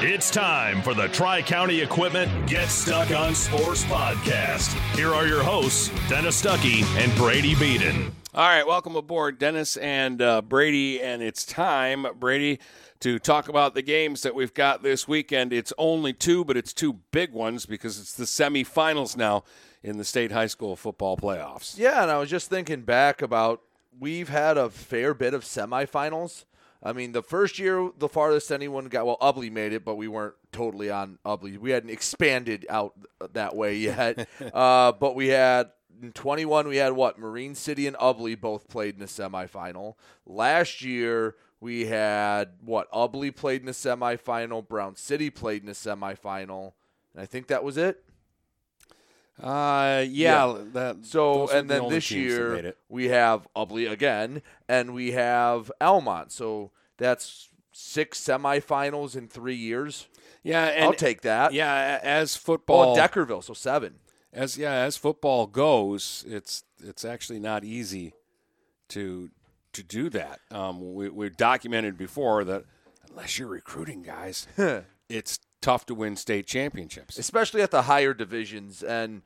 It's time for the Tri County Equipment Get Stuck on Sports podcast. Here are your hosts, Dennis Stuckey and Brady Beaton. All right, welcome aboard, Dennis and uh, Brady. And it's time, Brady, to talk about the games that we've got this weekend. It's only two, but it's two big ones because it's the semifinals now in the state high school football playoffs. Yeah, and I was just thinking back about we've had a fair bit of semifinals. I mean, the first year, the farthest anyone got, well, Ubly made it, but we weren't totally on Ubly. We hadn't expanded out that way yet. uh, but we had, in 21, we had what? Marine City and Ubly both played in the semifinal. Last year, we had what? Ubly played in the semifinal, Brown City played in the semifinal. And I think that was it. Uh, yeah. Yeah. That, So and the then this teams that made year we have Ubly again, and we have Almont. So that's six semifinals in three years. yeah, and I'll take that. Yeah, as Oh, football, and Deckerville, so seven. as yeah, as football goes, it's it's actually not easy to to do that. Um, we we documented before that unless you're recruiting guys, it's tough to win state championships. especially at the higher divisions. And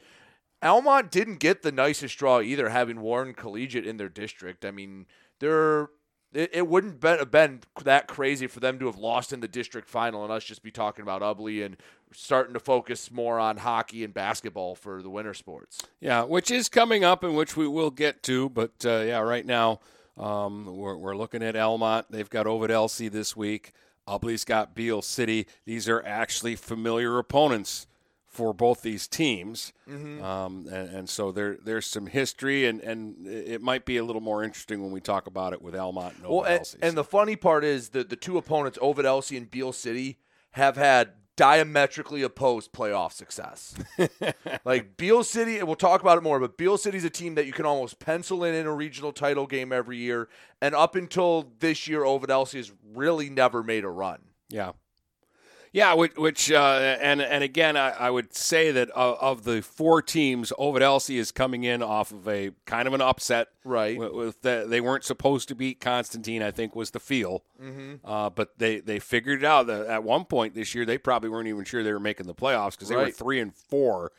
Almont didn't get the nicest draw either, having Warren Collegiate in their district. I mean, they're it, wouldn't have been that crazy for them to have lost in the district final and us just be talking about Ubly and starting to focus more on hockey and basketball for the winter sports. Yeah, which is coming up and which we will get to. But uh, yeah, right now um, we're, we're looking at Almont. They've got Ovid Elsie this week. Ubly's got Beal City. These are actually familiar opponents for both these teams, um, and, and so there there's some history, and, and it might be a little more interesting when we talk about it with Almont and Ovid Well, and, Elsie. and the funny part is that the two opponents, Ovid Elsie and Beal City, have had diametrically opposed playoff success. like Beal City, and we'll talk about it more, but Beal City's a team that you can almost pencil in in a regional title game every year. And up until this year, Ovid Elsie has really never made a run. Yeah. Yeah, which, which uh, and and again, I, I would say that of, of the four teams, Ovid Elsie is coming in off of a kind of an upset. Right. With, with the, they weren't supposed to beat Constantine, I think was the feel. Mm-hmm. Uh, but they they figured it out. At one point this year, they probably weren't even sure they were making the playoffs because they were three and four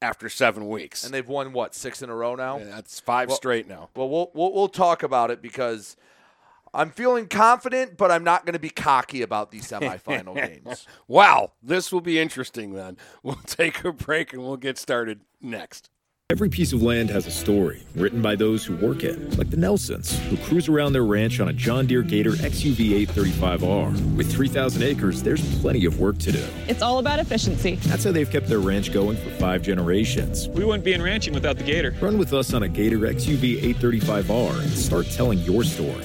after seven weeks. And they've won, what, six in a row now? And that's five Well- straight now. Well, we'll we'll, we'll talk about it because I'm feeling confident, but I'm not going to be cocky about these semifinal games. Wow, this will be interesting. Then we'll take a break and we'll get started next. Every piece of land has a story written by those who work it, like the Nelsons, who cruise around their ranch on a John Deere Gator XUV 835R. With 3,000 acres, there's plenty of work to do. It's all about efficiency. That's how they've kept their ranch going for five generations. We wouldn't be in ranching without the Gator. Run with us on a Gator XUV 835R and start telling your story.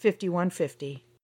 5150.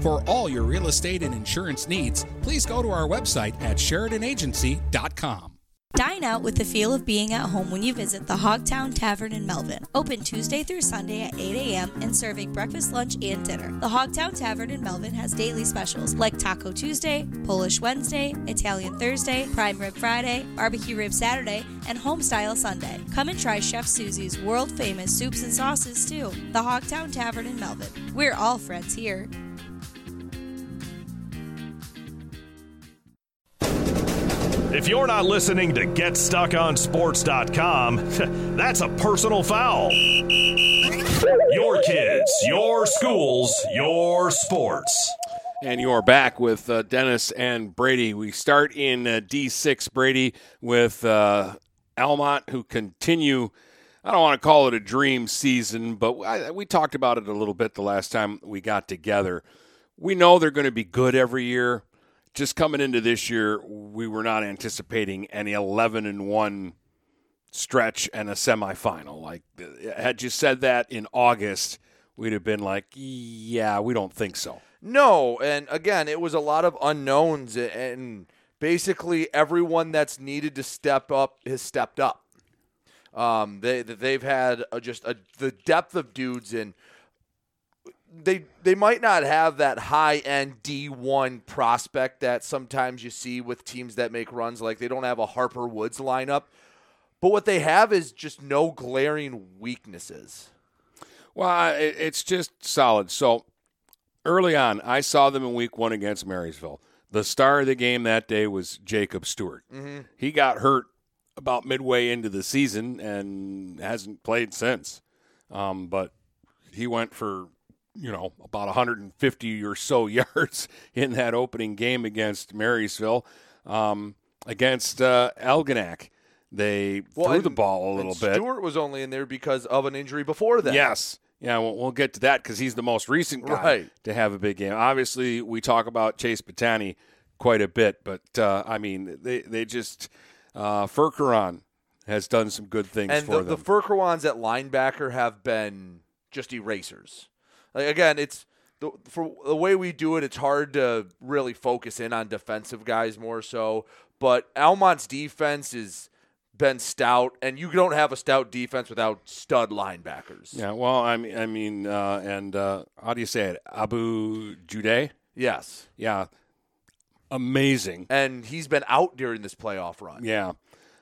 For all your real estate and insurance needs, please go to our website at SheridanAgency.com. Dine out with the feel of being at home when you visit the Hogtown Tavern in Melvin. Open Tuesday through Sunday at 8 a.m. and serving breakfast, lunch, and dinner. The Hogtown Tavern in Melvin has daily specials like Taco Tuesday, Polish Wednesday, Italian Thursday, Prime Rib Friday, Barbecue Rib Saturday, and Homestyle Sunday. Come and try Chef Susie's world famous soups and sauces too. The Hogtown Tavern in Melvin. We're all friends here. If you're not listening to GetStuckOnSports.com, that's a personal foul. Your kids, your schools, your sports. And you're back with uh, Dennis and Brady. We start in uh, D6, Brady, with uh, Almont, who continue. I don't want to call it a dream season, but I, we talked about it a little bit the last time we got together. We know they're going to be good every year just coming into this year, we were not anticipating any 11 and 1 stretch and a semifinal. Like, had you said that in August, we'd have been like, yeah, we don't think so. No, and again, it was a lot of unknowns, and basically everyone that's needed to step up has stepped up. Um, they they've had just a, the depth of dudes in they they might not have that high end D1 prospect that sometimes you see with teams that make runs like they don't have a Harper Woods lineup. But what they have is just no glaring weaknesses. Well, it's just solid. So early on, I saw them in week 1 against Marysville. The star of the game that day was Jacob Stewart. Mm-hmm. He got hurt about midway into the season and hasn't played since. Um, but he went for you know, about 150 or so yards in that opening game against Marysville. Um, against uh, Algonac, they well, threw and, the ball a little bit. Stewart was only in there because of an injury before that. Yes. Yeah, we'll, we'll get to that because he's the most recent guy right. to have a big game. Obviously, we talk about Chase Batani quite a bit, but uh, I mean, they they just uh, Furkeron has done some good things and for the, them. the Furkerons at linebacker have been just erasers. Like again, it's the for the way we do it. It's hard to really focus in on defensive guys more so. But Almont's defense is been stout, and you don't have a stout defense without stud linebackers. Yeah, well, I mean, I mean, uh, and uh, how do you say it? Abu Jude? Yes. Yeah. Amazing. And he's been out during this playoff run. Yeah.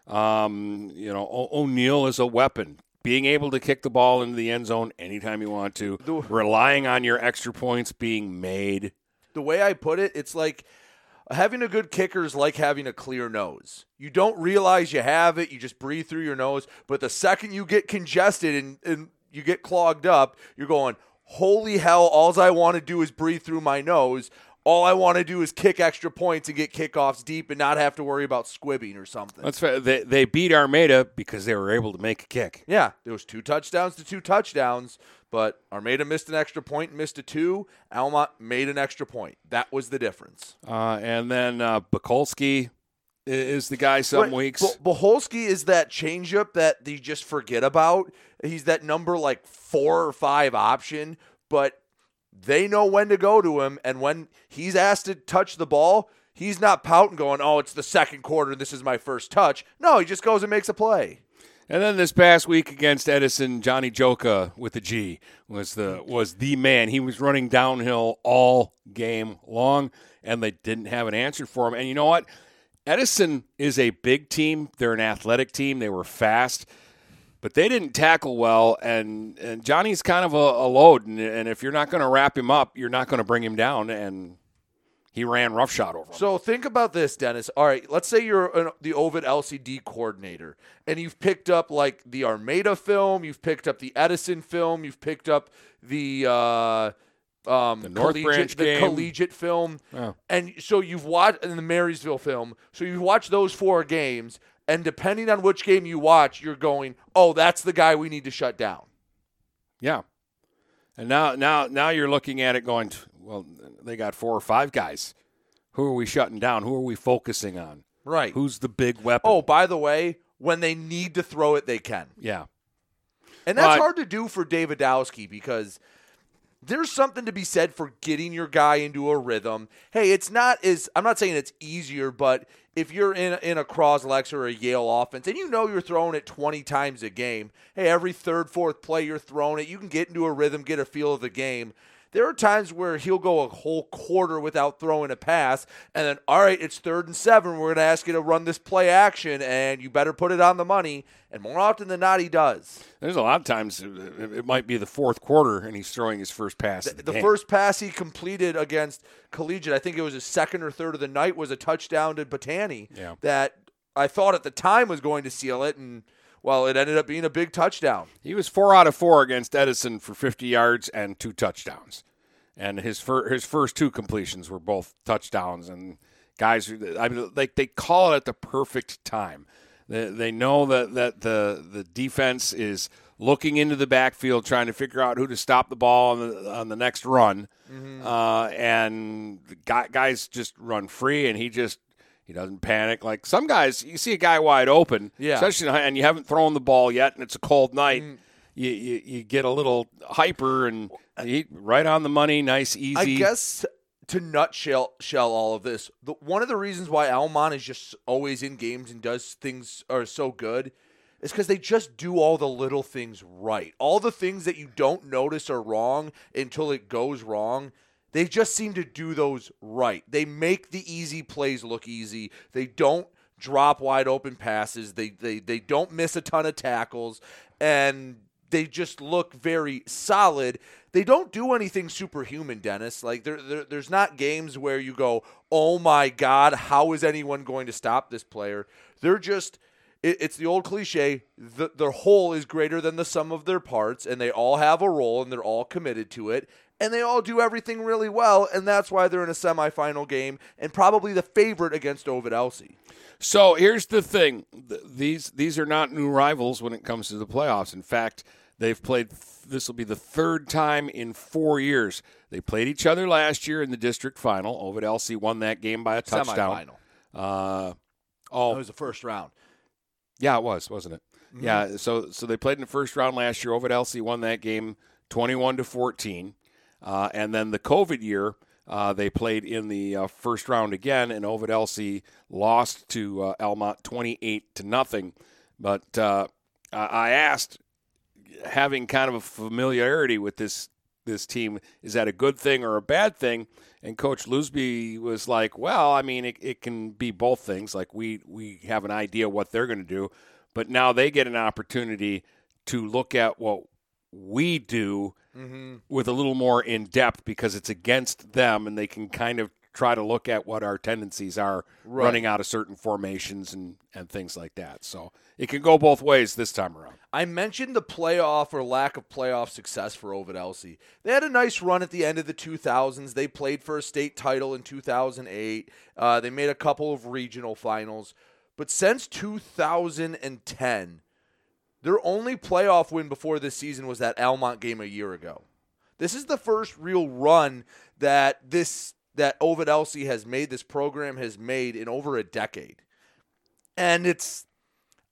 Um, you know, o- O'Neill is a weapon being able to kick the ball into the end zone anytime you want to, the, relying on your extra points being made. The way I put it, it's like having a good kicker is like having a clear nose. You don't realize you have it, you just breathe through your nose, but the second you get congested and, and you get clogged up, you're going, holy hell, all I want to do is breathe through my nose. All I want to do is kick extra points and get kickoffs deep and not have to worry about squibbing or something. That's fair. They, they beat Armada because they were able to make a kick. Yeah, there was two touchdowns to two touchdowns, but Armada missed an extra point, missed a two. Almont made an extra point. That was the difference. Uh, and then uh, Bukolski is the guy some weeks. B- is that changeup that you just forget about. He's that number like four or five option, but they know when to go to him, and when he's asked to touch the ball, he's not pouting, going, "Oh, it's the second quarter. This is my first touch." No, he just goes and makes a play. And then this past week against Edison, Johnny Joka with the G was the was the man. He was running downhill all game long, and they didn't have an answer for him. And you know what? Edison is a big team. They're an athletic team. They were fast but they didn't tackle well. And, and Johnny's kind of a, a load, and, and if you're not going to wrap him up, you're not going to bring him down. And he ran roughshod over him. So think about this, Dennis. All right, let's say you're an, the Ovid Elsie D coordinator, and you've picked up like the Armada film, you've picked up the Edison film, you've picked up the uh, um, The North collegiate, Branch the game. collegiate film, Oh. and so you've watched in the Marysville film. So you've watched those four games, and depending on which game you watch, you're going, "Oh, that's the guy we need to shut down." Yeah. And now, now, now you're looking at it going, well, they got four or five guys. Who are we shutting down? Who are we focusing on? Right. Who's the big weapon? Oh, by the way, when they need to throw it, they can. yeah. And that's Right. hard to do for Davidowski because there's something to be said for getting your guy into a rhythm. Hey, it's not as I'm not saying it's easier, but if you're in in a Cros-Lex or a Yale offense and you know you're throwing it 20 times a game, hey, every third, fourth play you're throwing it, you can get into a rhythm, get a feel of the game. There are times where he'll go a whole quarter without throwing a pass, and then, all right, it's third and seven. We're going to ask you to run this play action, and you better put it on the money. And more often than not, he does. There's a lot of times uh, it it might be the fourth quarter and he's throwing his first pass. The, the first pass he completed against Collegiate, I think it was his second or third of the night, was a touchdown to Batani Yeah. that I thought at the time was going to seal it, and well, it ended up being a big touchdown. He was four out of four against Edison for 50 yards and two touchdowns, and his fir- his first two completions were both touchdowns. And guys, I mean, like they call it at the perfect time. They, they know that that the the defense is looking into the backfield, trying to figure out who to stop the ball on the on the next run, uh, and guys just run free, and he just. He doesn't panic like some guys. You see a guy wide open, Yeah. especially and you haven't thrown the ball yet, and it's a cold night mm. you, you, you get a little hyper and he, right on the money, nice, easy. I guess to nutshell shell all of this, the, one of the reasons why Almont is just always in games and does things are so good is because they just do all the little things right. All the things that you don't notice are wrong until it goes wrong. They just seem to do those right. They make the easy plays look easy. They don't drop wide open passes. They they they don't miss a ton of tackles and they just look very solid. They don't do anything superhuman, Dennis. Like there, there there's not games where you go, "Oh my god, how is anyone going to stop this player?" They're just it, it's the old cliche, the, their whole is greater than the sum of their parts and they all have a role and they're all committed to it and they all do everything really well and that's why they're in a semifinal game and probably the favorite against Ovid Elsie. So here's the thing: these these are not new rivals when it comes to the playoffs. In fact, they've played. This will be the third time in four years they played each other last year in the district final. Ovid Elsie won that game by a touchdown. Semifinal. Uh, oh, It was the first round. Yeah, it was, wasn't it? Mm-hmm. Yeah. So so they played in the first round last year. Ovid Elsie won that game, twenty-one to fourteen, uh, and then the COVID year. Uh, they played in the uh, first round again, and Ovid Elsie lost to uh, Elmont twenty-eight to nothing. But uh, I I asked, having kind of a familiarity with this this team, is that a good thing or a bad thing? And Coach Lusby was like, "Well, I mean, it, it can be both things. Like we we have an idea what they're going to do, but now they get an opportunity to look at what we do with a little more in depth because it's against them, and they can kind of try to look at what our tendencies are Right. running out of certain formations and and things like that. So it can go both ways this time around. I mentioned the playoff or lack of playoff success for Ovid Elsie. They had a nice run at the end of the 2000s. They played for a state title in 2008. Uh, they made a couple of regional finals. But since 2010, their only playoff win before this season was that Almont game a year ago. This is the first real run that this that Ovid Elsie has made, this program has made in over a decade. And it's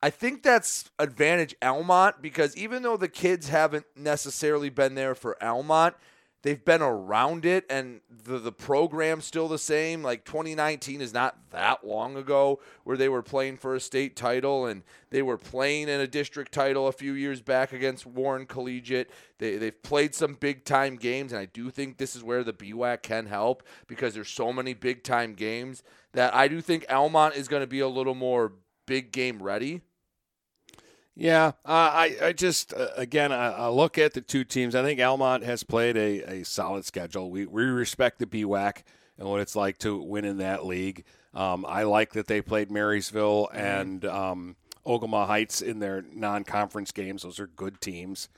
I think that's advantage Almont because even though the kids haven't necessarily been there for Almont, they've been around it and the the program's still the same. Like 2019 is not that long ago where they were playing for a state title and they were playing in a district title a few years back against Warren Collegiate. They they've played some big time games and I do think this is where the BWAC can help because there's so many big time games that I do think Almont is going to be a little more big game ready. Yeah, uh, I I just uh, again I, I look at the two teams. I think Almont has played a, a solid schedule. We we respect the BWAC and what it's like to win in that league. Um, I like that they played Marysville and um, Ogemaw Heights in their non-conference games. Those are good teams.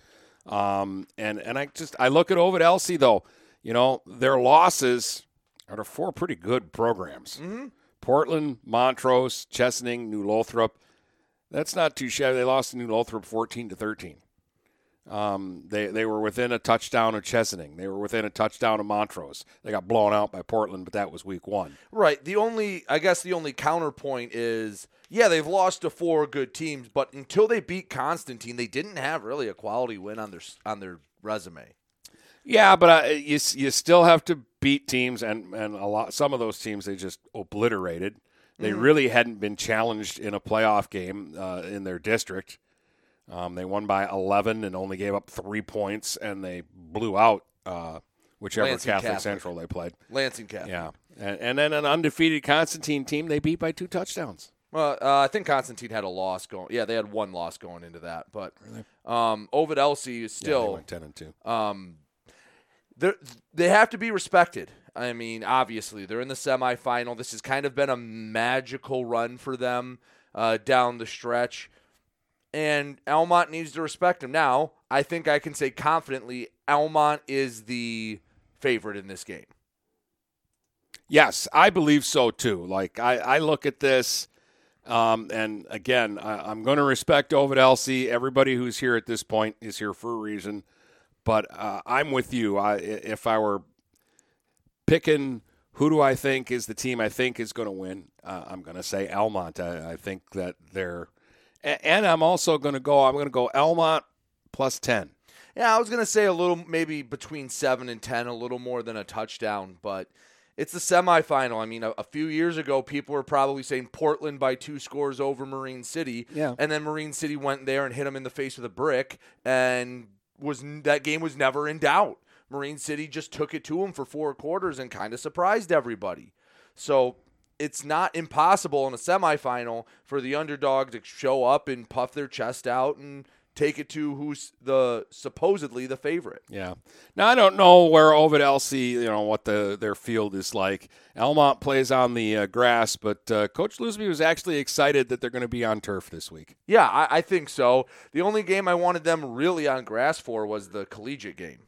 Um, and and I just I look at Ovid Elsie though. you know, their losses are to four pretty good programs. Mhm. Portland, Montrose, Chesaning, New Lothrop. That's not too shabby. They lost to New Lothrop 14 to 13. Um, they they were within a touchdown of Chesaning. They were within a touchdown of Montrose. They got blown out by Portland, but that was week one. Right. The only, I guess, the only counterpoint is, yeah, they've lost to four good teams, but until they beat Constantine, they didn't have really a quality win on their on their resume. Yeah, but uh, you you still have to beat teams, and and a lot some of those teams they just obliterated. They Mhm. really hadn't been challenged in a playoff game uh, in their district. Um, they won by 11 and only gave up three points, and they blew out uh, whichever Catholic, Catholic. Central they played. Lansing Catholic. Yeah, and, and then an undefeated Constantine team they beat by two touchdowns. Well, uh, I think Constantine had a loss going. Yeah, they had one loss going into that, but um, Ovid Elsie is Yeah, still went 10 and two. Um, they they have to be respected. I mean, obviously, they're in the semifinal. This has kind of been a magical run for them uh, down the stretch, and Almont needs to respect them. Now, I think I can say confidently, Almont is the favorite in this game. Yes, I believe so too. Like I, I look at this, um, and again, I, I'm going to respect Ovid Elsie. Everybody who's here at this point is here for a reason. But uh, I'm with you. I, if I were picking who do I think is the team I think is going to win, uh, I'm going to say Almont. I, I think that they're, and I'm also going to go. I'm going to go Almont plus ten. Yeah, I was gonna say a little, maybe between seven and ten, a little more than a touchdown, but it's the semifinal. I mean, a, a few years ago, people were probably saying Portland by two scores over Marine City, Yeah. and then Marine City went there and hit them in the face with a brick, and was that game was never in doubt. Marine City just took it to them for four quarters and kind of surprised everybody. So it's not impossible in a semifinal for the underdog to show up and puff their chest out and take it to who's the supposedly the favorite. Yeah. Now I don't know where Ovid Elsie, you know, what the their field is like. Almont plays on the uh, grass, but uh, Coach Lusby was actually excited that they're going to be on turf this week. Yeah, I, I think so. The only game I wanted them really on grass for was the collegiate game.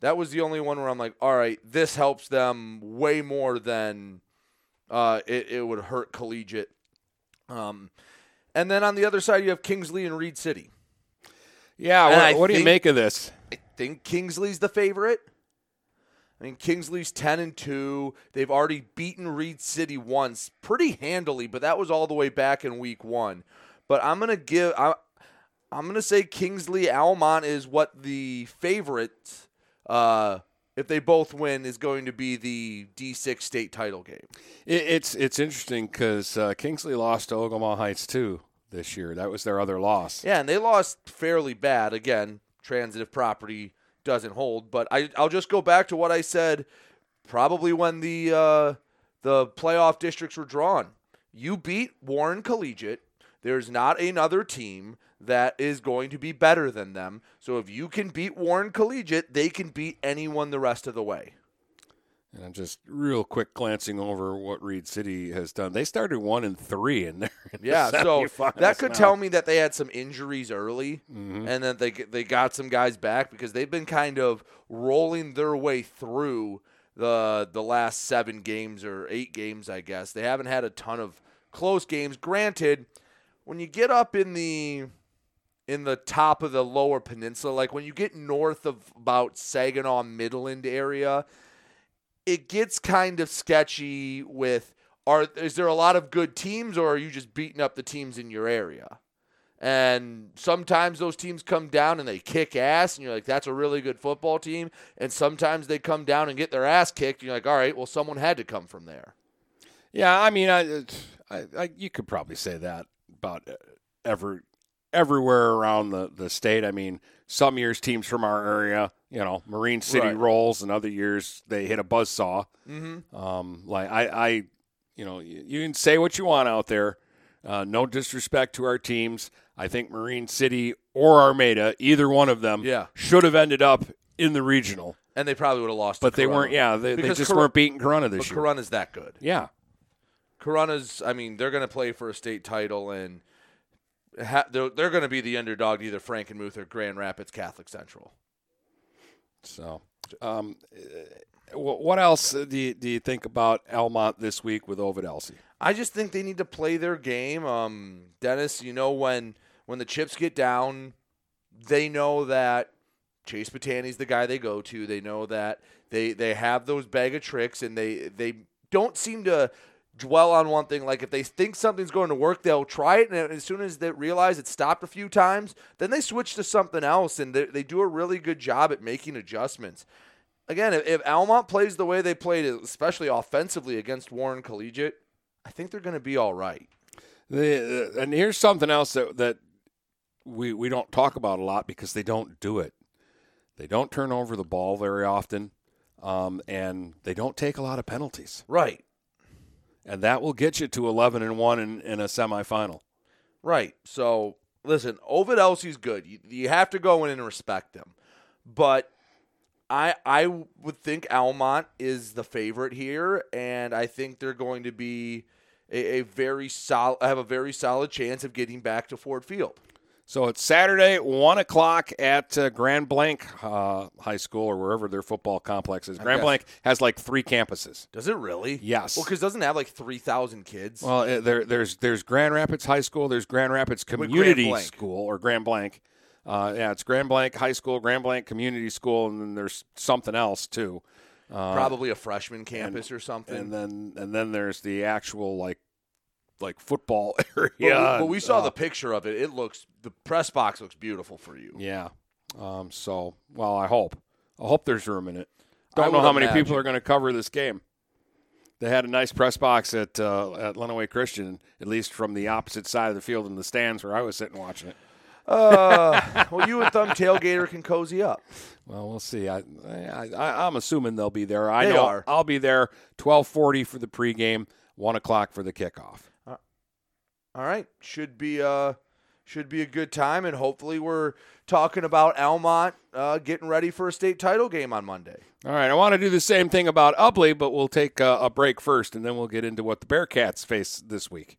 That was the only one where I'm like, all right, this helps them way more than uh, it, it would hurt collegiate. Um, and then on the other side, you have Kingsley and Reed City. Yeah. What, what do you make of this? I think Kingsley's the favorite. I mean, Kingsley's ten and two. They've already beaten Reed City once, pretty handily, but that was all the way back in week one. But I'm gonna give. I, I'm gonna say Kingsley Almont is what the favorite. Uh, if they both win, is going to be the D6 state title game. It, it's it's interesting because uh, Kingsley lost to Ogemaw Heights too this year. That was their other loss. Yeah, and they lost fairly bad. Again, transitive property doesn't hold. But I, I'll just go back to what I said probably when the uh, the playoff districts were drawn. You beat Warren Collegiate. There's not another team that is going to be better than them. So if you can beat Warren Collegiate, they can beat anyone the rest of the way. And I'm just real quick glancing over what Reed City has done. They started one and three in there. Yeah, so that could tell me that they had some injuries early, Mhm. and that they they got some guys back because they've been kind of rolling their way through the the last seven games or eight games, I guess. They haven't had a ton of close games. Granted, when you get up in the in the top of the lower peninsula, like when you get north of about Saginaw Midland area, it gets kind of sketchy with are is there a lot of good teams or are you just beating up the teams in your area? And sometimes those teams come down and they kick ass and you're like that's a really good football team and sometimes they come down and get their ass kicked and you're like all right, well someone had to come from there. Yeah, I mean, I, I, I you could probably say that about uh, every everywhere around the, the state. I mean, some years teams from our area, you know, Marine City Right. rolls, and other years they hit a buzzsaw. Mhm. Um, like I, I, you know, you, you can say what you want out there. Uh, no disrespect to our teams. I think Marine City or Armada, either one of them, Yeah. should have ended up in the regional. And they probably would have lost to But they weren't. Yeah, they, they just Cor- weren't beating Corunna this but year. Corunna's that good. Yeah. Corunna's. I mean, they're going to play for a state title, and ha- they're, they're going to be the underdog to either Frankenmuth or Grand Rapids Catholic Central. So, Um, what else do you, do you think about Almont this week with Ovid Elsie? I just think they need to play their game. Um, Dennis, you know when when the chips get down, they know that Chase Batani's the guy they go to. They know that they they have those bag of tricks, and they they don't seem to dwell on one thing. Like if they think something's going to work, they'll try it, and as soon as they realize it's stopped a few times, then they switch to something else, and they, they do a really good job at making adjustments. Again, if, if Almont plays the way they played, especially offensively against Warren Collegiate, I think they're going to be all right. The, and here's something else that that we we don't talk about a lot because they don't do it. They don't turn over the ball very often, um, and they don't take a lot of penalties. Right. And that will get you to 11 and one in, in a semifinal. Right. So listen, Ovid Elsie's good. You, you have to go in and respect them, but I I would think Almont is the favorite here, and I think they're going to be a, a very solid have a very solid chance of getting back to Ford Field. So it's Saturday, one o'clock at uh, Grand Blanc uh, High School or wherever their football complex is. Grand Blanc has like three campuses. Does it really? Yes. Well, because doesn't it have like three thousand kids? Well, uh, there, there's there's Grand Rapids High School, there's Grand Rapids Community Grand School or Grand Blanc. Uh, yeah, it's Grand Blanc High School, Grand Blanc Community School, and then there's something else too. Uh, Probably a freshman campus and, or something. And then and then there's the actual like like football area. But we, but we saw uh, the picture of it. It looks the press box looks beautiful for you. Yeah. Um, so well, I hope. I hope there's room in it. Don't know how many people are going to cover this game. They had a nice press box at uh, at Lenawee Christian, at least from the opposite side of the field in the stands where I was sitting watching it. Uh, well, you and Thumb Tailgater can cozy up. Well, we'll see. I, I, am assuming they'll be there. I they know are. I'll be there. Twelve forty for the pregame, one o'clock for the kickoff. All right, should be uh should be a good time, and hopefully we're talking about Almont uh, getting ready for a state title game on Monday. All right, I want to do the same thing about Ubly, but we'll take a, a break first, and then we'll get into what the Bearcats face this week.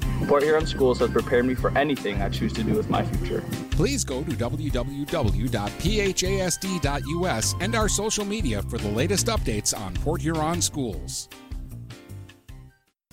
Port Huron Schools has prepared me for anything I choose to do with my future. Please go to www.phasd.us and our social media for the latest updates on Port Huron schools.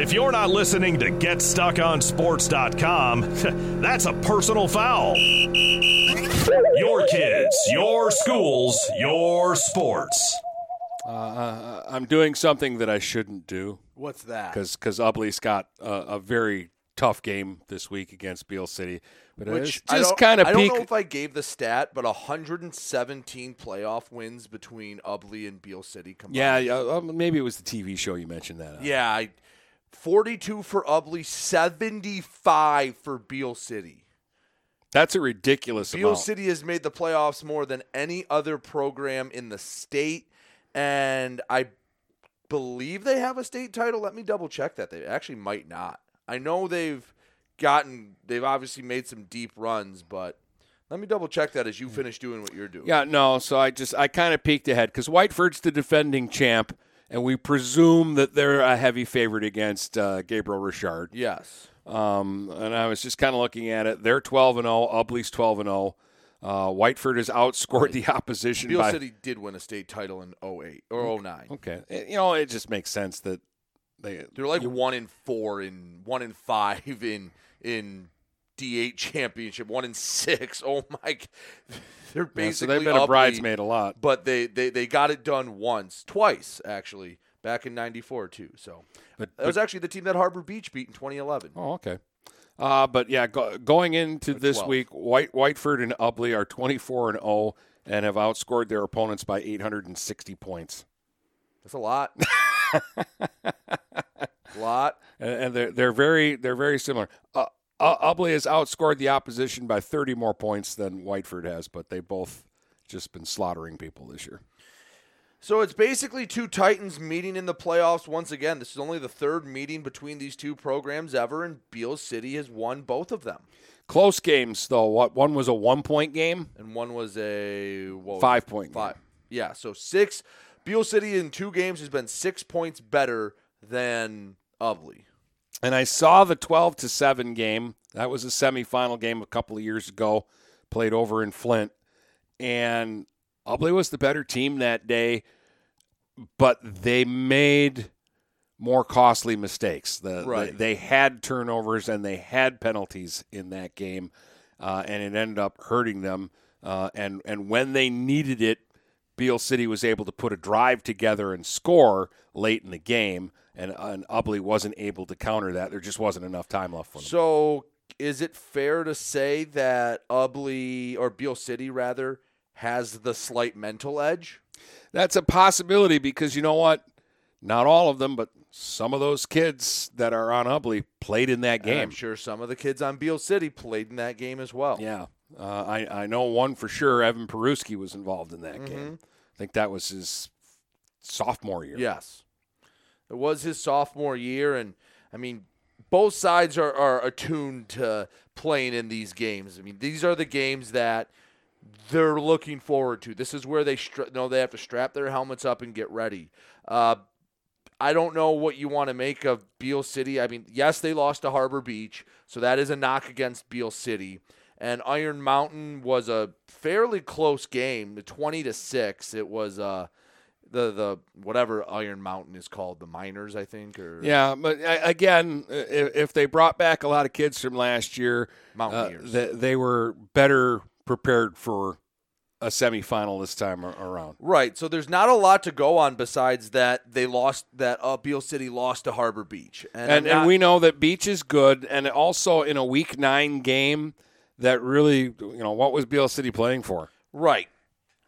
If you're not listening to GetStuckOnSports.com, that's a personal foul. Your kids, your schools, your sports. Uh, uh, I'm doing something that I shouldn't do. What's that? Because because Ubly's got a, a very tough game this week against Beal City. But Which it's just kind of I don't peak. know if I gave the stat, but 117 playoff wins between Ubly and Beal City combined. yeah, yeah, uh, maybe it was the TV show you mentioned that. on. Yeah, I, 42 for Ubly, 75 for Beal City. That's a ridiculous Beal amount. City has made the playoffs more than any other program in the state, and I believe they have a state title. Let me double check that. They actually might not. I know they've gotten, they've obviously made some deep runs, but let me double check that as you finish doing what you're doing. Yeah, no. So I just I kind of peeked ahead because Whiteford's the defending champ, and we presume that they're a heavy favorite against uh, Gabriel Richard. Yes. Um, and I was just kind of looking at it. They're twelve and zero. Ubly's twelve and zero. Uh, Whiteford has outscored the opposition Beal by he did win a state title in 08 or 09. Okay, It- you know it just makes sense that they They're like one in four in one in five in in D8 championship, one in six. Oh my! They're Yeah, so basically they've been a bridesmaid a lot. but they, they they got it done once, twice actually, back in '94 too. So But- that was actually the team that Harbor Beach beat in 2011. Oh, okay. Uh, but yeah, go, going into this 12. week, White Whiteford and Ubly are 24 and 0 and have outscored their opponents by 860 points. That's a lot. a lot. And, and they're they're very they're very similar. Uh, uh, Ubly has outscored the opposition by 30 more points than Whiteford has, but they've both just been slaughtering people this year. So it's basically two Titans meeting in the playoffs once again. This is only the third meeting between these two programs ever, and Beal City has won both of them. Close games though. What one was a one point game and one was a five-point five. was Five it? point five. Yeah, so six. Beal City in two games has been six points better than Ubly. And I saw the 12 to 7 game. That was a semifinal game a couple of years ago, played over in Flint. And Ubly was the better team that day, but they made more costly mistakes. The, Right. they, they had turnovers and they had penalties in that game, uh, and it ended up hurting them. Uh, and, and when they needed it, Beal City was able to put a drive together and score late in the game, and, and Ubly wasn't able to counter that. There just wasn't enough time left for them. So is it fair to say that Ubly or Beal City rather has the slight mental edge? That's a possibility because you know what? Not all of them, but some of those kids that are on Ubly played in that And game. I'm sure some of the kids on Beal City played in that game as well. Yeah. Uh, I, I know one for sure. Evan Peruski was involved in that Mm-hmm. game. I think that was his sophomore year. Yes. It was his sophomore year, and I mean, both sides are, are attuned to playing in these games. I mean, these are the games that they're looking forward to. This is where they stra- know they have to strap their helmets up and get ready. Uh, I don't know what you want to make of Beal City. I mean, yes, they lost to Harbor Beach, so that is a knock against Beal City. And Iron Mountain was a fairly close game, the twenty to six. It was uh, the the whatever Iron Mountain is called, the Miners, I think, or Yeah, but uh, again, i- if they brought back a lot of kids from last year, uh, Mountaineers. they, they were better prepared for a semifinal this time around. Right. So there's not a lot to go on besides that they lost that uh, Beal City lost to Harbor Beach, and, And, I'm and we know that Beach is good, and also in a Week Nine game, that really, you know, what was Beal City playing for? Right.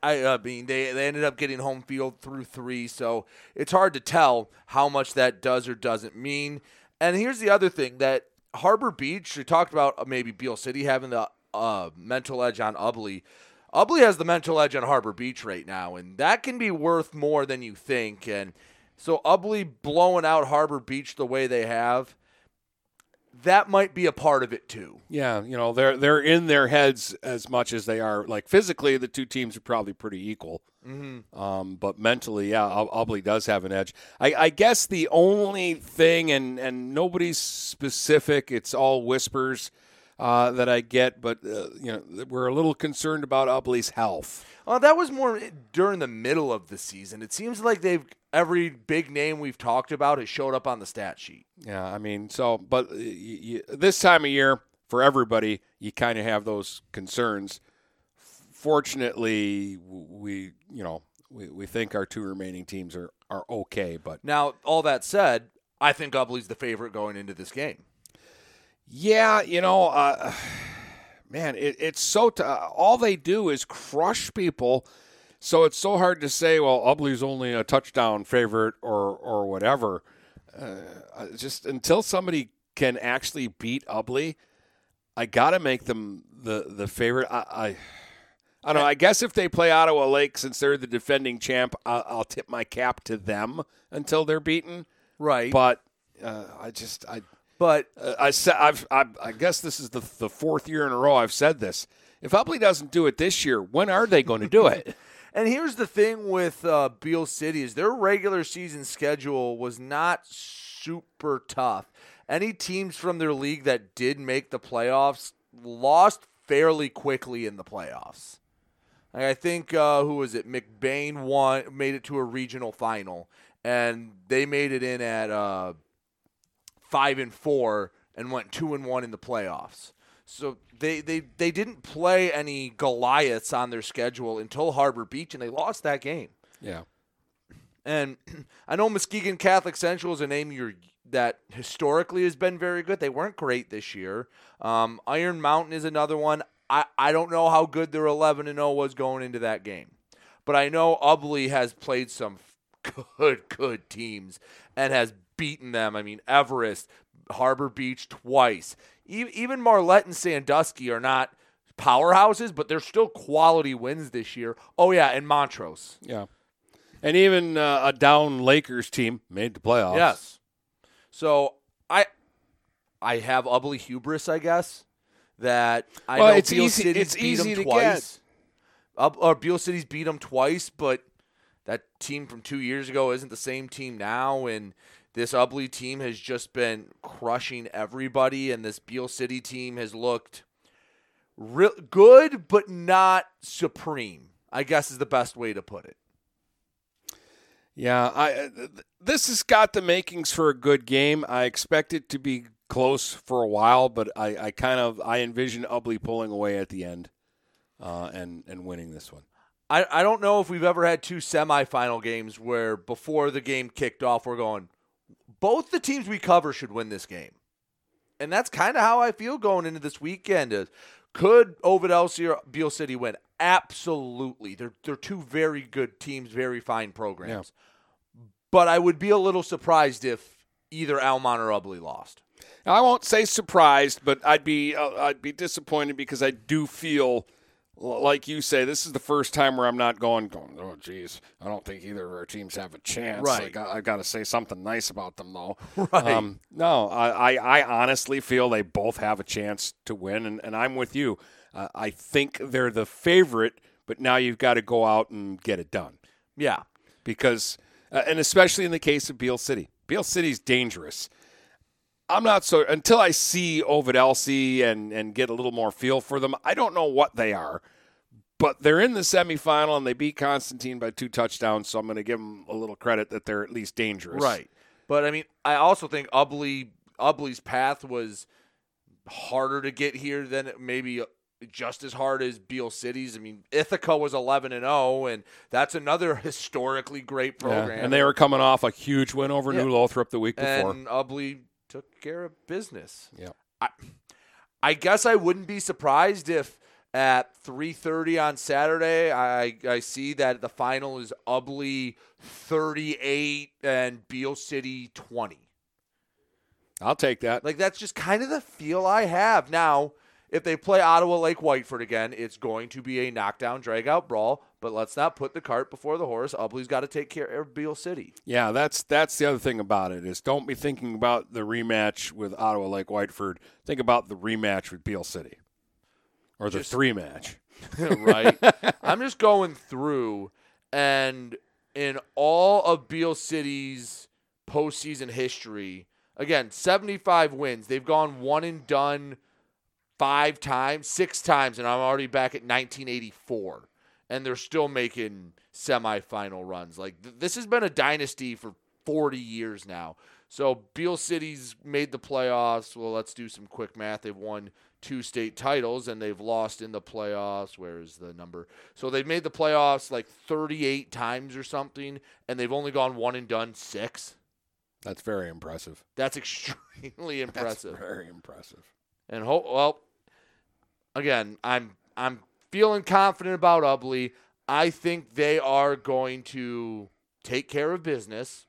I, I mean, they, they ended up getting home field through three, so it's hard to tell how much that does or doesn't mean. And here's the other thing that Harbor Beach, we talked about uh, maybe Beal City having the uh, mental edge on Ubly. Ubly has the mental edge on Harbor Beach right now, and that can be worth more than you think. And so Ubly blowing out Harbor Beach the way they have, that might be a part of it too. Yeah, you know they're they're in their heads as much as they are like physically. The two teams are probably pretty equal, mm-hmm. um, but mentally, yeah, Ubly does have an edge. I, I, guess the only thing, and and nobody's specific. It's all whispers uh, that I get, but uh, you know we're a little concerned about Ubly's health. Well, that was more during the middle of the season. It seems like they've every big name we've talked about has showed up on the stat sheet. Yeah, I mean, so but this time of year for everybody, you kind of have those concerns. Fortunately, we you know we, we think our two remaining teams are are okay. But now, all that said, I think Ubly's the favorite going into this game. Yeah, you know, uh, man, it, it's so t- all they do is crush people so it's so hard to say, well, Ubly's only a touchdown favorite or or whatever. Uh, just until somebody can actually beat Ubly, I got to make them the the favorite. I, I, I don't know. I guess if they play Ottawa Lake, since they're the defending champ, I'll, I'll tip my cap to them until they're beaten. Right. But uh, I just I. But uh, I said I've, I, I guess this is the the fourth year in a row I've said this. If Ubly doesn't do it this year, when are they going to do it? And here's the thing with uh, Beal City is their regular season schedule was not super tough. Any teams from their league that did make the playoffs lost fairly quickly in the playoffs. Like I think uh, who was it? McBain won, made it to a regional final, and they made it in at uh, five and four and went two and one in the playoffs. So they, they, they didn't play any Goliaths on their schedule until Harbor Beach, and they lost that game. Yeah. And I know Muskegon Catholic Central is a name you're, that historically has been very good. They weren't great this year. Um, Iron Mountain is another one. I, I don't know how good their 11 and 0 was going into that game, but I know Ubly has played some good good teams and has beaten them. I mean Everest, Harbor Beach twice even Marlette and Sandusky are not powerhouses, but they're still quality wins this year. Oh yeah, and Montrose. Yeah, and even uh, a down Lakers team made the playoffs. Yes. So I, I have ugly hubris, I guess. That I well, know it's Beal easy. City's It's beat easy them to twice. Up, or Beal City's beat them twice, but that team from two years ago isn't the same team now, and this Ubly team has just been crushing everybody, and this Beal City team has looked real good, but not supreme. I guess is the best way to put it. Yeah, I uh, this has got the makings for a good game. I expect it to be close for a while, but I, I kind of I envision Ubly pulling away at the end uh, and and winning this one. I, I don't know if we've ever had two semifinal games where before the game kicked off we're going, both the teams we cover should win this game. And that's kind of how I feel going into this weekend. Is could Ovid Elsie or Beal City win? Absolutely. They're they're two very good teams, very fine programs. Yeah. But I would be a little surprised if either Almont or Ubly lost. Now, I won't say surprised, but I'd be uh, I'd be disappointed because I do feel like you say, this is the first time where I'm not going, going, oh, geez, I don't think either of our teams have a chance. Right. I got, got to say something nice about them, though. Right. Um, no, I, I, I, honestly feel they both have a chance to win, and, and I'm with you. Uh, I think they're the favorite, but now you've got to go out and get it done. Yeah. Because, uh, and especially in the case of Beal City, Beal City's dangerous. I'm not so until I see Ovid Elsie and and get a little more feel for them. I don't know what they are, but they're in the semifinal and they beat Constantine by two touchdowns. So I'm going to give them a little credit that they're at least dangerous. Right. But I mean, I also think Ubly Ubly's path was harder to get here than maybe uh, just as hard as Beal City's. I mean, Ithaca was 11 and 0, and that's another historically great program. Yeah, and they were coming off a huge win over Yeah. New Lothrop the week before. and Ubly took care of business. Yeah. I, I guess I wouldn't be surprised if at 3:30 on Saturday I I see that the final is Ubly 38 and Beal City 20. I'll take that. Like that's just kind of the feel I have now. If they play Ottawa Lake Whiteford again, it's going to be a knockdown, drag out brawl. But let's not put the cart before the horse. Ubly's got to take care of Beal City. Yeah, that's that's the other thing about it is don't be thinking about the rematch with Ottawa Lake Whiteford. Think about the rematch with Beal City, or the Just- three match. right? I'm just going through, and in all of Beal City's postseason history, again, 75 wins. They've gone one and done five times, six times, and I'm already back at 1984, and they're still making semifinal runs. Like th- this has been a dynasty for 40 years now. So Beal City's made the playoffs. Well, let's do some quick math. They've won two state titles and they've lost in the playoffs. Where is the number? So they've made the playoffs like 38 times or something, and they've only gone one and done six. That's very impressive. That's extremely impressive. That's very impressive. And ho- well, again, I'm I'm feeling confident about Ubly. I think they are going to take care of business,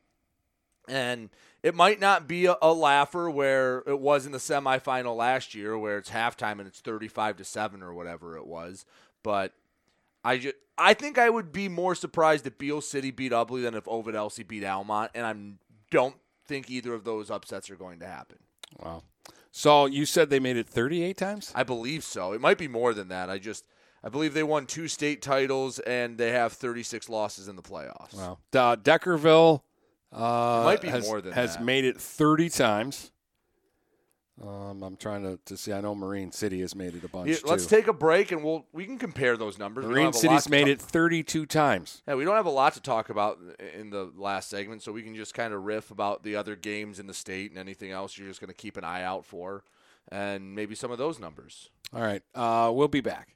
and it might not be a, a laugher where it was in the semifinal last year, where it's halftime and it's thirty-five to seven or whatever it was. But I just I think I would be more surprised if Beal City beat Ubly than if Ovid Elsie beat Almont, and I don't think either of those upsets are going to happen. Wow. So you said they made it 38 times? I believe so. It might be more than that. I just I believe they won two state titles and they have 36 losses in the playoffs. Wow. Uh, Deckerville uh, Might be has, more than has that. made it 30 times. Um, I'm trying to, to see. I know Marine City has made it a bunch Yeah, too. let's take a break and we'll we can compare those numbers. Marine have a lot City's made it 32 times. Yeah, we don't have a lot to talk about in the last segment, so we can just kind of riff about the other games in the state and anything else you're just going to keep an eye out for, and maybe some of those numbers. All right. Uh, we'll be back.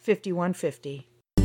5150.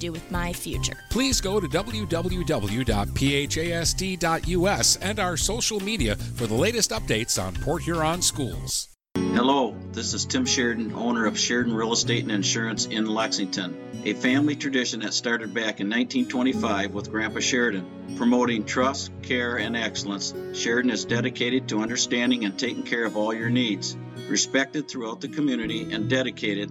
do with my future. Please go to www.phasd.us and our social media for the latest updates on Port Huron schools. Hello, this is Tim Sheridan, owner of Sheridan Real Estate and Insurance in Lexington, a family tradition that started back in 1925 with Grandpa Sheridan. Promoting trust, care, and excellence, Sheridan is dedicated to understanding and taking care of all your needs. Respected throughout the community and dedicated,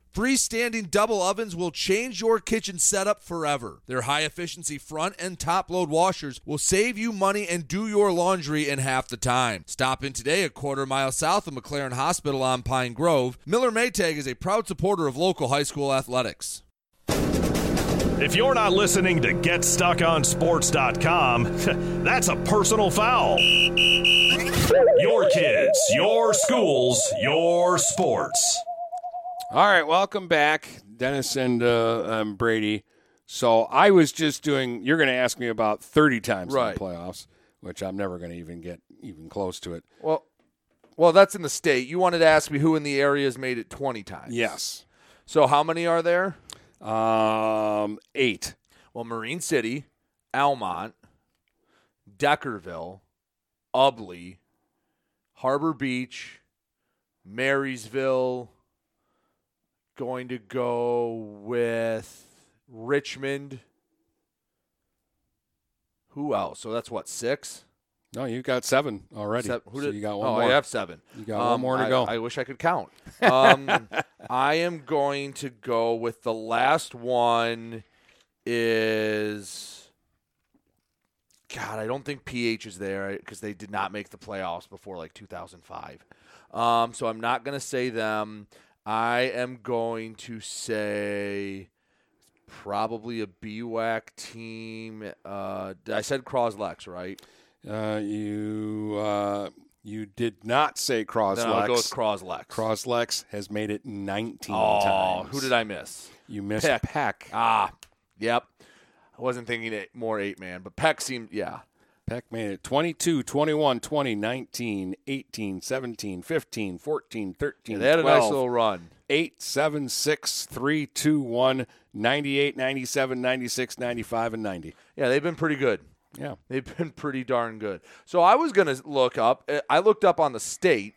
Freestanding double ovens will change your kitchen setup forever. Their high efficiency front and top load washers will save you money and do your laundry in half the time. Stop in today a quarter mile south of McLaren Hospital on Pine Grove. Miller Maytag is a proud supporter of local high school athletics. If you're not listening to GetStuckOnSports.com, that's a personal foul. Your kids, your schools, your sports. All right, welcome back, Dennis and uh, um, Brady. So I was just doing. You're going to ask me about 30 times Right. in the playoffs, which I'm never going to even get even close to it. Well, well, that's in the state. You wanted to ask me who in the area has made it 20 times. Yes. So how many are there? Um, eight. Well, Marine City, Almont, Deckerville, Ubly, Harbor Beach, Marysville. Going to go with Richmond. Who else? So that's what six. No, you've got seven already. Seven- who So you got one oh, more. I have seven. You got one Um, more to I- go. I wish I could count. Um, I am going to go with the last one. Is God? I don't think PH is there because they did not make the playoffs before like 2005. Um, so I'm not going to say them. I am going to say probably a BWAC team. Uh, I said Cros-Lex, right? Uh, you uh, you did not say Cros-Lex. Then I'll go with Cros-Lex. Cros-Lex has made it 19 Oh, times. who did I miss? You missed Peck. Peck. Ah, yep. I wasn't thinking it more eight man, but Peck seemed yeah. Peck made it 22, 21, 20, 19, 18, 17, 15, 14, 13, Yeah, they had a nice little run. 8, 7, 6, 3, 2, 1, 98, 97, 96, 95, and 90. Yeah, they've been pretty good. Yeah. They've been pretty darn good. So I was going to look up, uh, I looked up on the state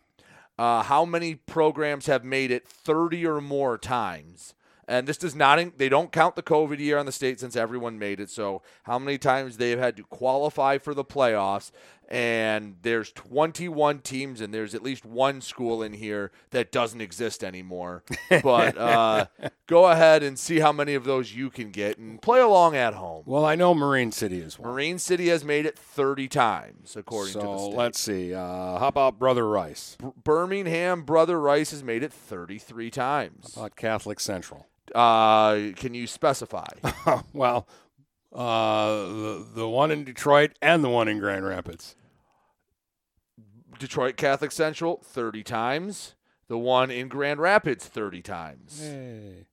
uh, how many programs have made it 30 or more times. And this does not, they don't count the COVID year on the state since everyone made it. So how many times they've had to qualify for the playoffs. And there's 21 teams, and there's at least one school in here that doesn't exist anymore. But uh, go ahead and see how many of those you can get and play along at home. Well, I know Marine City is one. Marine City has made it 30 times, according so to the state. let's see. Uh, how about Brother Rice? B- Birmingham Brother Rice has made it 33 times. How about Catholic Central? Uh, can you specify? well, the, the one in Detroit and the one in Grand Rapids. Detroit Catholic Central 30 times. The one in Grand Rapids 30 times. Hey.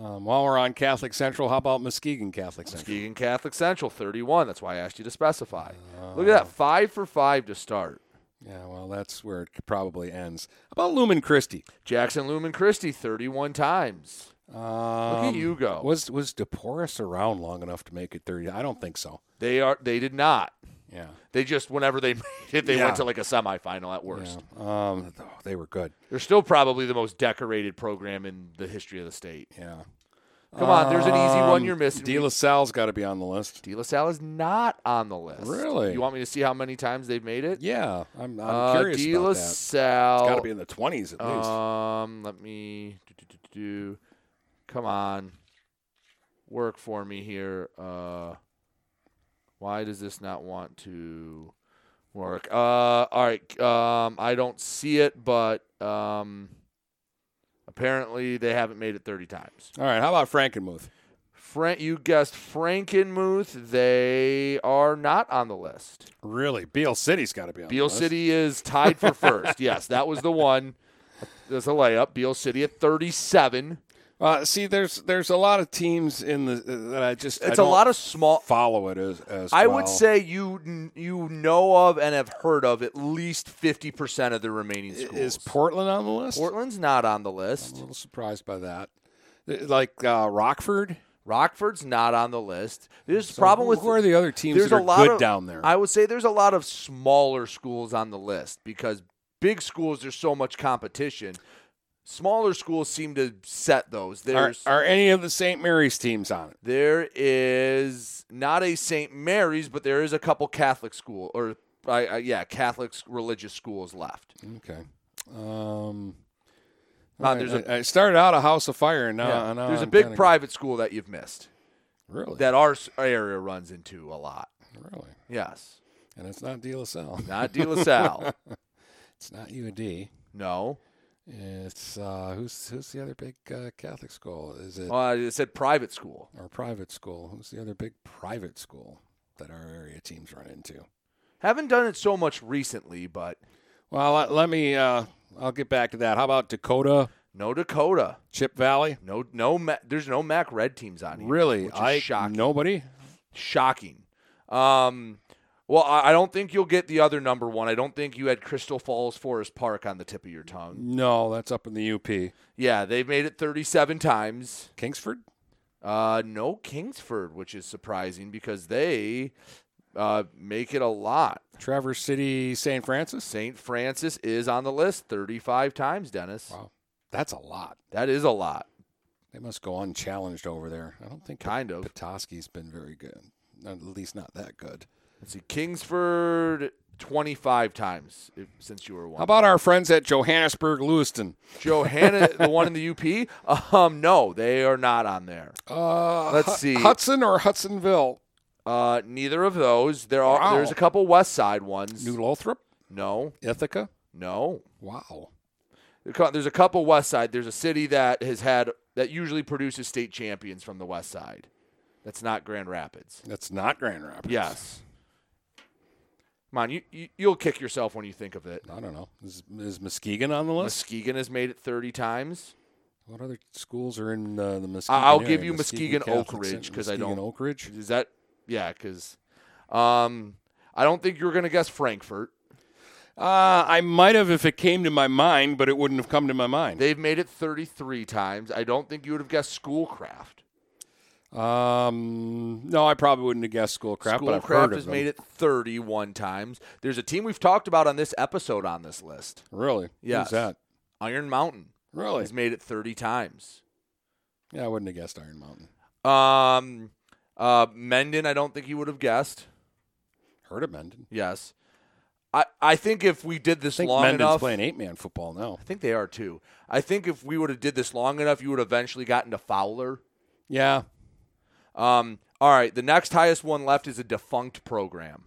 Um, while we're on Catholic Central, how about Muskegon Catholic Central? Muskegon Catholic Central 31. That's why I asked you to specify. Look at that, five for five to start. Yeah, well, that's where it probably ends. How about Lumen Christi? Jackson Lumen Christi 31 times. Um, Look at you go. Was was DePorres around long enough to make it thirty? I don't think so. They are. They did not. Yeah. They just whenever they made it, they Yeah. went to like a semifinal at worst. Yeah. Um, they were good. They're still probably the most decorated program in the history of the state. Yeah. Come on, there's an easy one Um, you're missing. De La Salle's got to be on the list. De La Salle is not on the list. Really? You want me to see how many times they've made it? Yeah, I'm, I'm Uh, curious De La. Salle. It's got to be in the twenties at least. Um, let me do, do, do, do. Come on, work for me here. Uh, why does this not want to work? Uh, all right. Um, I don't see it, but um, apparently they haven't made it 30 times. All right, how about Frankenmuth? Frank, you guessed Frankenmuth. They are not on the list. Really, Beal City's got to be on. List. City is tied for first. yes, that was the one. There's a layup. Beal City at 37. Uh, see, there's there's a lot of teams in the that I just It's a don't lot of small. follow it as as I well. would say you you know of and have heard of at least 50% of the remaining schools. is Portland on the list? Portland's not on the I'm list. a little surprised by that. Uh, Like uh, Rockford. Rockford's not on the list. There's a So problem who- with who are the other teams there's that a are lot good of- down there? I would say there's a lot of smaller schools on the list because big schools there's so much competition. Smaller schools seem to set those. Are, There's are any of the St. Mary's teams on it? there is not a St. Mary's, but there is a couple Catholic school or I, I, yeah, Catholic religious schools left. Okay. Um, Uh, there's right, a- I I started out a House of Fire, and now, Yeah. now There's a I'm big kinda- private school that you've missed Really? that our area runs into a lot. really? Yes, And it's not De La Salle. not De La Salle. it's not UD. no. It's uh, who's who's the other big uh, Catholic school? Is it Uh, it said private school. or private school? Who's the other big private school that our area teams run into? Haven't done it so much recently, but Well, let, let me. Uh, I'll get back to that. How about Dakota, no Dakota. Chip Valley? No, no. Ma- there's no Mac Red teams on here. Really? I shocking. nobody. Shocking. Um, well, I, don't think you'll get the other number one. I don't think you had Crystal Falls Forest Park on the tip of your tongue. No, that's up in the UP. Yeah, they've made it 37 times. Kingsford. Uh, no Kingsford, which is surprising because they uh, make it a lot. Traverse City, St. Francis. St. Francis is on the list 35 times, Dennis. Wow, that's a lot. That is a lot. They must go unchallenged over there. I don't think Kind of. Petoskey's been very good. At least not that good. Let's see, Kingsford 25 times if, since you were one. How about our friends at Johannesburg, Lewiston? Johanna, the one in the UP? Um, no, they are not on there. Uh, Let's see. Hudson or Hudsonville? Uh, neither of those. There are. Wow. There's a couple West Side ones. New Lothrop, no, Ithaca. no. Wow. There's a couple West Side. There's a city that has had that usually produces state champions from the West Side. That's not Grand Rapids. That's not Grand Rapids. Yes. Come on, you, you you'll kick yourself when you think of it. I don't know. Is, is Muskegon on the list? Muskegon has made it 30 times. What other schools are in uh, the Muskegon? I'll area? give you Muskegon, Oak Ridge because I Muskegon don't. Oak Ridge. Is that yeah? Because um, I don't think you were going to guess Frankfort. Uh, I might have if it came to my mind, but it wouldn't have come to my mind. They've made it 33 times. I don't think you would have guessed Schoolcraft. Um, no, I probably wouldn't have guessed Schoolcraft, but I've Schoolcraft has made it 31 times. There's a team we've talked about on this episode on this list. Really? Yes. Who's that? Iron Mountain Really? has made it 30 times. Yeah, I wouldn't have guessed Iron Mountain. Um, uh, Mendon, I don't think you would have guessed. Heard of Mendon. Yes. I, I think if we did this I think long Mendon's enough, playing eight man football now. I think they are too. I think if we would have did this long enough, you would have eventually gotten to Fowler. Yeah. Um, all right, the next highest one left is a defunct program.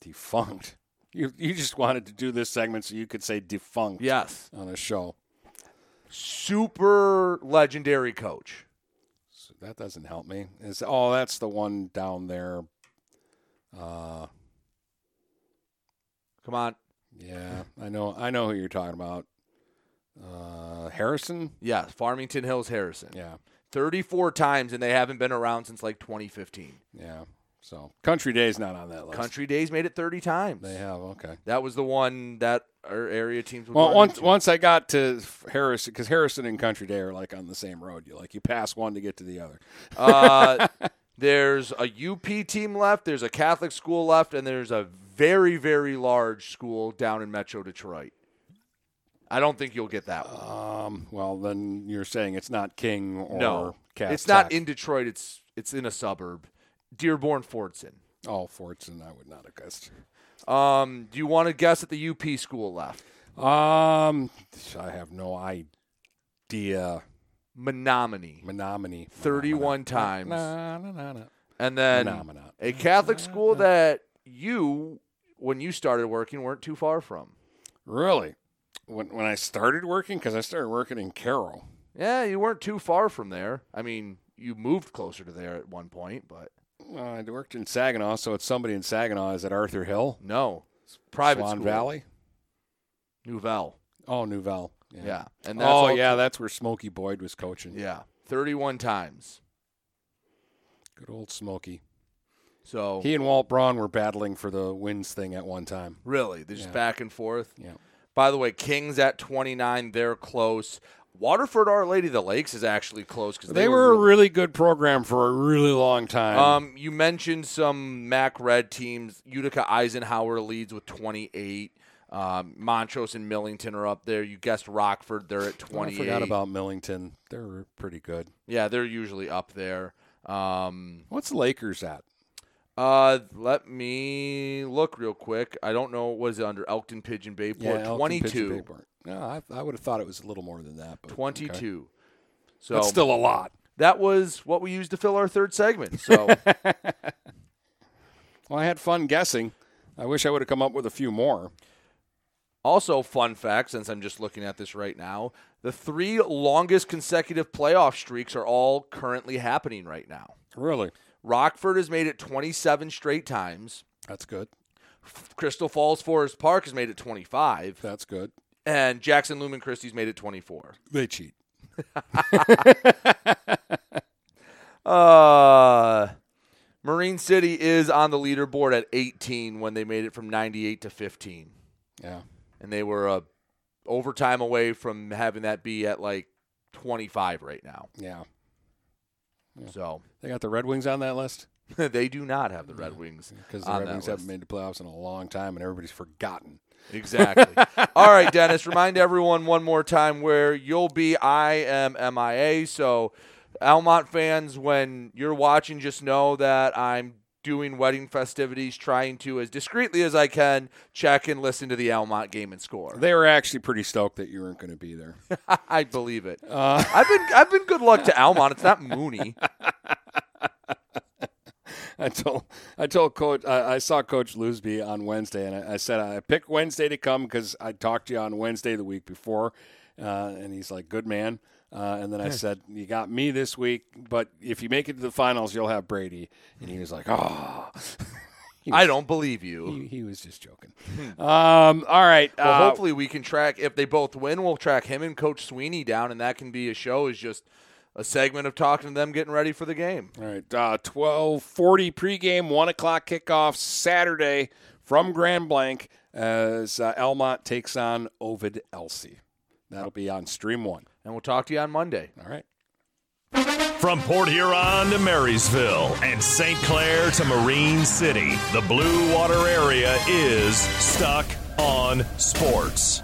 Defunct. You you just wanted to do this segment so you could say defunct Yes, on a show. super legendary coach. So that doesn't help me. Is oh that's the one down there. Uh Come on, yeah, I know I know who you're talking about. Uh Harrison? yes, Farmington Hills Harrison. Yeah. 34 times, and they haven't been around since like 2015. Yeah. So Country Day's not on that list. Country Days made it 30 times. They have, okay. That was the one that our area teams would Well, once once I got to Harrison, because Harrison and Country Day are like on the same road. You like you pass one to get to the other. Uh, there's a UP team left, there's a Catholic school left, and there's a very, very large school down in Metro Detroit. I don't think you'll get that one. Um, well, then you're saying it's not King or no, Cass it's not in Detroit. It's it's in a suburb, Dearborn Fordson. Oh, Fordson, I would not have guessed. Um, do you want to guess at the UP school left? Um, I have no idea. Menominee, Menominee. 31 times. Nah, nah, nah, nah. and then a Catholic school that you, when you started working, weren't too far from. Really? When when I started working, because I started working in Caro. Yeah, you weren't too far from there. I mean, you moved closer to there at one point, but Uh, I worked in Saginaw, so it's somebody in Saginaw. Is it Arthur Hill? no, it's private Swan school. Valley? Nouvel. Oh, Nouvel. Yeah, and that's oh yeah, that's where Smokey Boyd was coaching. yeah, 31 times. Good old Smokey. So He and Walt Braun were battling for the wins thing at one time. Really? They're just Yeah. back and forth? Yeah. By the way, Kings at 29, they're close. Waterford Our Lady of the Lakes is actually close because They, were a really good program for a really long time. Um, you mentioned some MAC Red teams. Utica Eisenhower leads with 28. Um, Montrose and Millington are up there. You guessed Rockford; they're at Oh, I forgot about Millington. They're pretty good. Yeah, they're usually up there. Um, What's Lakers at? Uh, let me look real quick. I don't know. Was it under Elkton Pigeon Bayport? Yeah, Elkton, 22. Pigeon Bayport. No, I, I would have thought it was a little more than that. But 22. So That's still a lot. That was what we used to fill our third segment. So Well, I had fun guessing. I wish I would have come up with a few more. Also, fun fact since I'm just looking at this right now, the three longest consecutive playoff streaks are all currently happening right now. Really? Rockford has made it 27 straight times. That's good. Crystal Falls Forest Park has made it 25. That's good. And Jackson Lumen Christi's made it 24. They cheat. uh, Marine City is on the leaderboard at 18 when they made it from 98 to 15. Yeah. And they were a overtime away from having that be at like 25 right now. Yeah. So They got the Red Wings on that list? they do not have the Red Wings Because the on Red Wings list. haven't made the playoffs in a long time and everybody's forgotten. Exactly. All right, Dennis, remind everyone one more time where you'll be. I am MIA. So, Almont fans, when you're watching, just know that I'm doing wedding festivities, trying to, as discreetly as I can, check and listen to the Almont game and score. They were actually pretty stoked that you weren't going to be there. I believe it. Uh, I've been I've been good luck to Almont. It's not Mooney. I told I told coach I, I saw Coach Lusby on Wednesday, and I, I said I picked Wednesday to come because I talked to you on Wednesday the week before, uh, and he's like, "Good man." Uh, and then I said, "You got me this week, but if you make it to the finals, you'll have Brady." And he was like, "Oh." He I don't believe you. He, he was just joking. um, all right. Well, uh, hopefully we can track if they both win. We'll track him and Coach Sweeney down, and that can be a show. Is just a segment of talking to them, getting ready for the game. All right, uh, twelve forty pregame, one o'clock kickoff Saturday from Grand Blanc as uh, Almont takes on Ovid Elsie. That'll be on Stream One, and we'll talk to you on Monday. All right. From Port Huron to Marysville and St. Clair to Marine City, the Blue Water area is stuck on sports.